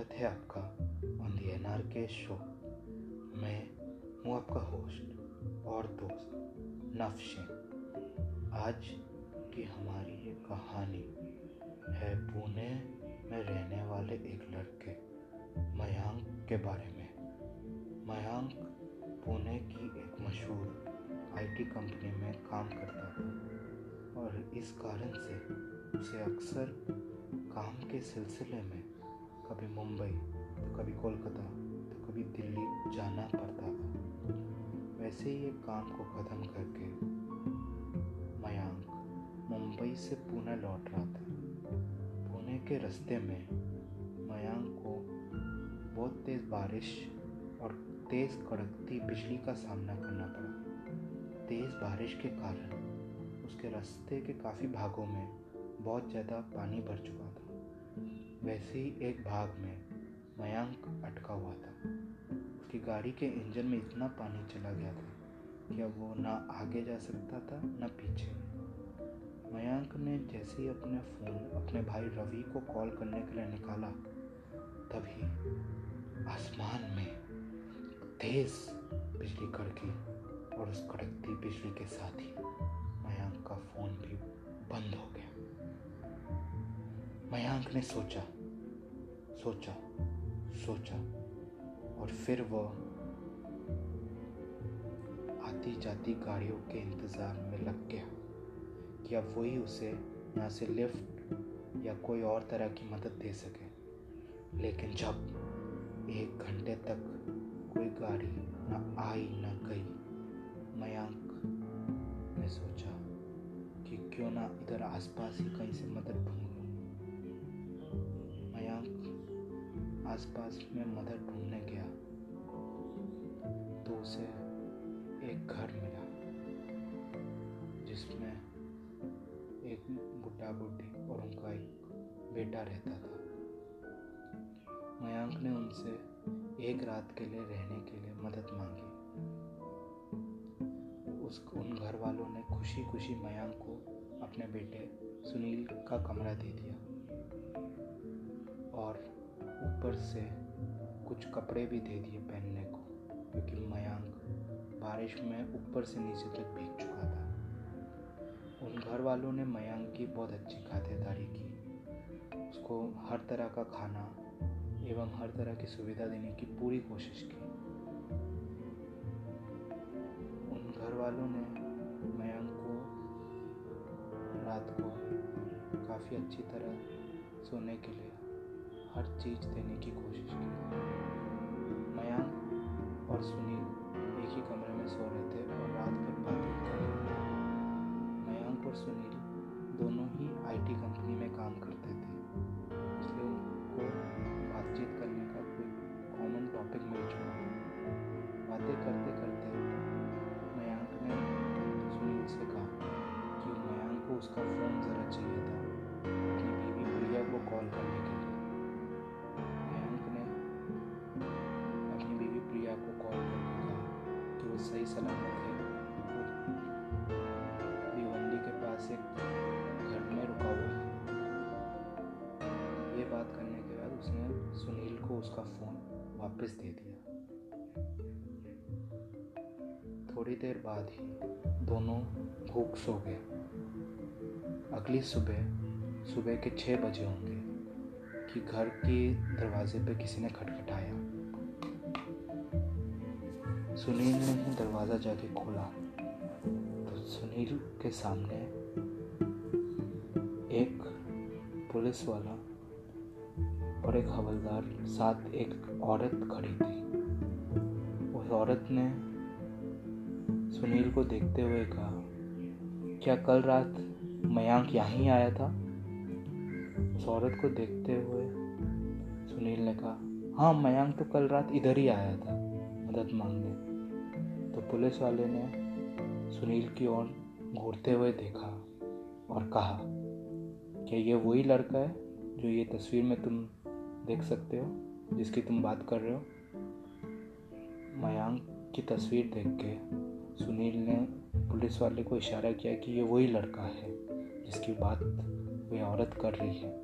स्वागत है आपका on the N R K show मैं हूँ आपका होस्ट और दोस्त नफशिन। आज की हमारी ये कहानी है पुणे में रहने वाले एक लड़के, मयांक के बारे में। मयांक पुणे की एक मशहूर आईटी कंपनी में काम करता था और इस कारण से उसे अक्सर काम के सिलसिले में कभी मुंबई तो कभी कोलकाता तो कभी दिल्ली जाना पड़ता था। वैसे ही एक काम को ख़त्म करके मयांक मुंबई से पुणे लौट रहा था। पुणे के रास्ते में मयांक को बहुत तेज़ बारिश और तेज़ कड़कती बिजली का सामना करना पड़ा। तेज़ बारिश के कारण उसके रास्ते के काफ़ी भागों में बहुत ज़्यादा पानी भर चुका था। वैसे ही एक भाग में मयांक अटका हुआ था। उसकी गाड़ी के इंजन में इतना पानी चला गया था कि अब वो ना आगे जा सकता था, ना पीछे। मयांक ने जैसे ही अपने फ़ोन, अपने भाई रवि को कॉल करने के लिए निकाला, तभी आसमान में तेज बिजली कड़की और उस कड़कती बिजली के साथ ही मयांक का फ़ोन भी बंद हो गया। मयांक ने सोचा सोचा सोचा, और फिर वह आती जाती गाड़ियों के इंतज़ार में लग गया कि अब वही उसे यहाँ से लिफ्ट या कोई और तरह की मदद दे सके। लेकिन जब एक घंटे तक कोई गाड़ी न आई, न गई, मयांक ने सोचा कि क्यों ना इधर आसपास ही कहीं से मदद ढूंढ आसपास में मदद ढूँढने गया तो उसे एक घर मिला, जिसमें एक बुढ़ा बुढ़ी और उनका एक बेटा रहता था। मयांक ने उनसे एक रात के लिए रहने के लिए मदद मांगी। उस, उन घर वालों ने खुशी खुशी मयांक को अपने बेटे सुनील का कमरा दे दिया और ऊपर से कुछ कपड़े भी दे दिए पहनने को, क्योंकि मयांक बारिश में ऊपर से नीचे तक भीग चुका था। उन घर वालों ने मयांक की बहुत अच्छी खातिरदारी की। उसको हर तरह का खाना एवं हर तरह की सुविधा देने की पूरी कोशिश की। उन घर वालों ने मयांक को रात को काफ़ी अच्छी तरह सोने के लिए हर चीज़ देने की कोशिश की। सही सलामत है भिवंडी के पास एक घर में रुका हुआ है। ये बात करने के बाद उसने सुनील को उसका फ़ोन वापस दे दिया। थोड़ी देर बाद ही दोनों भूख सो गए। अगली सुबह सुबह के छः बजे होंगे कि घर के दरवाजे पे किसी ने खटखटाया। सुनील ने ही दरवाज़ा जाके खोला तो सुनील के सामने एक पुलिस वाला और एक हवलदार साथ एक औरत खड़ी थी। उस औरत ने सुनील को देखते हुए कहा, क्या कल रात मयांक यहाँ आया था? उस औरत को देखते हुए सुनील ने कहा हाँ मयांक तो कल रात इधर ही आया था, मदद मांगने। पुलिस वाले ने सुनील की ओर घूरते हुए देखा और कहा, क्या ये वही लड़का है जो ये तस्वीर में तुम देख सकते हो, जिसकी तुम बात कर रहे हो? मयांक की तस्वीर देख के सुनील ने पुलिस वाले को इशारा किया कि ये वही लड़का है जिसकी बात वह औरत कर रही है।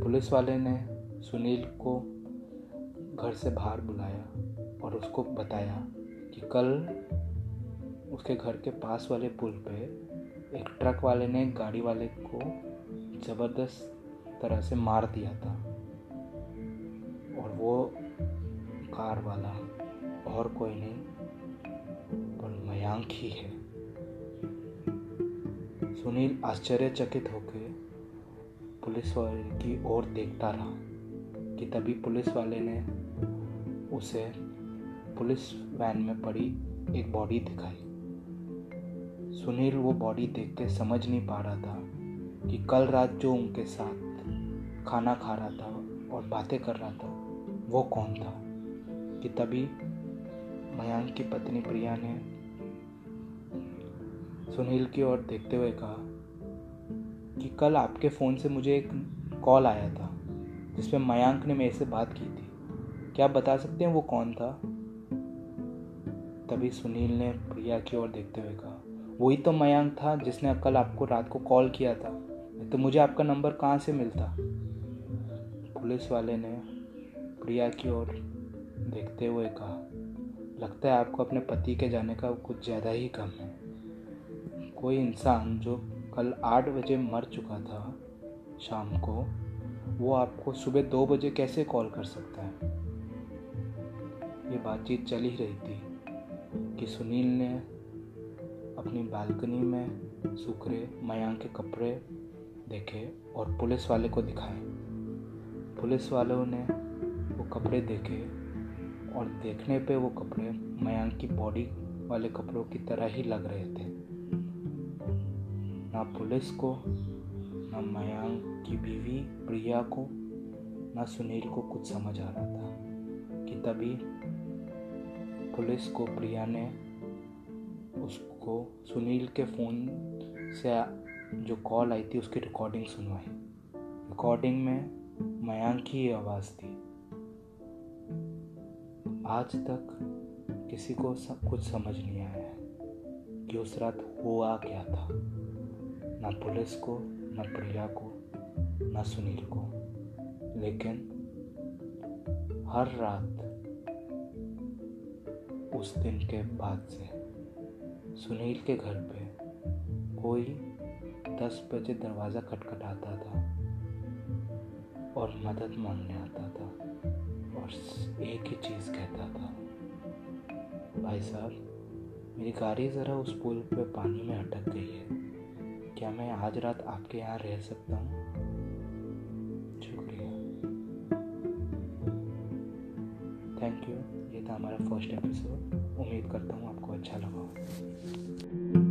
पुलिस वाले ने सुनील को घर से बाहर बुलाया। और उसको बताया कि कल उसके घर के पास वाले पुल पे एक ट्रक वाले ने गाड़ी वाले को ज़बरदस्त तरह से मार दिया था। और वो कार वाला और कोई नहीं, पर मयांक ही है। सुनील आश्चर्यचकित होकर पुलिस वाले की ओर देखता रहा कि तभी पुलिस वाले ने उसे पुलिस वैन में पड़ी एक बॉडी दिखाई। सुनील वो बॉडी देख के समझ नहीं पा रहा था कि कल रात जो उनके साथ खाना खा रहा था और बातें कर रहा था, वो कौन था? कि तभी मयांक की पत्नी प्रिया ने सुनील की ओर देखते हुए कहा कि कल आपके फ़ोन से मुझे एक कॉल आया था, जिसमें मयांक ने मेरे से बात की थी। क्या आप बता सकते हैं वो कौन था? तभी सुनील ने प्रिया की ओर देखते हुए कहा, वही तो मयांक था जिसने कल आपको रात को कॉल किया था। तो मुझे आपका नंबर कहाँ से मिलता? पुलिस वाले ने प्रिया की ओर देखते हुए कहा, लगता है आपको अपने पति के जाने का कुछ ज़्यादा ही कम है। कोई इंसान जो कल आठ बजे मर चुका था शाम को, वो आपको सुबह दो बजे कैसे कॉल कर सकता है? ये बातचीत चल ही रही थी। कि सुनील ने अपनी बालकनी में सूख मयांक के कपड़े देखे और पुलिस वाले को दिखाए। पुलिस वालों ने वो कपड़े देखे और देखने पे वो कपड़े मयांक की बॉडी वाले कपड़ों की तरह ही लग रहे थे। ना पुलिस को, ना मयांक की बीवी प्रिया को, ना सुनील को कुछ समझ आ रहा था कि तभी पुलिस को प्रिया ने उसको सुनील के फ़ोन से जो कॉल आई थी, उसकी रिकॉर्डिंग सुनवाई। रिकॉर्डिंग में मयांक की आवाज़ थी। आज तक किसी को सब कुछ समझ नहीं आया कि उस रात हुआ क्या था। ना पुलिस को, ना प्रिया को, ना सुनील को। लेकिन हर रात उस दिन के बाद से सुनील के घर पे कोई दस बजे दरवाज़ा खटखटाता था और मदद मांगने आता था और एक ही चीज़ कहता था, भाई साहब, मेरी गाड़ी ज़रा उस पुल पे पानी में अटक गई है। क्या मैं आज रात आपके यहाँ रह सकता हूँ? शुक्रिया। थैंक यू हमारा फ़र्स्ट एपिसोड उम्मीद करता हूँ आपको अच्छा लगा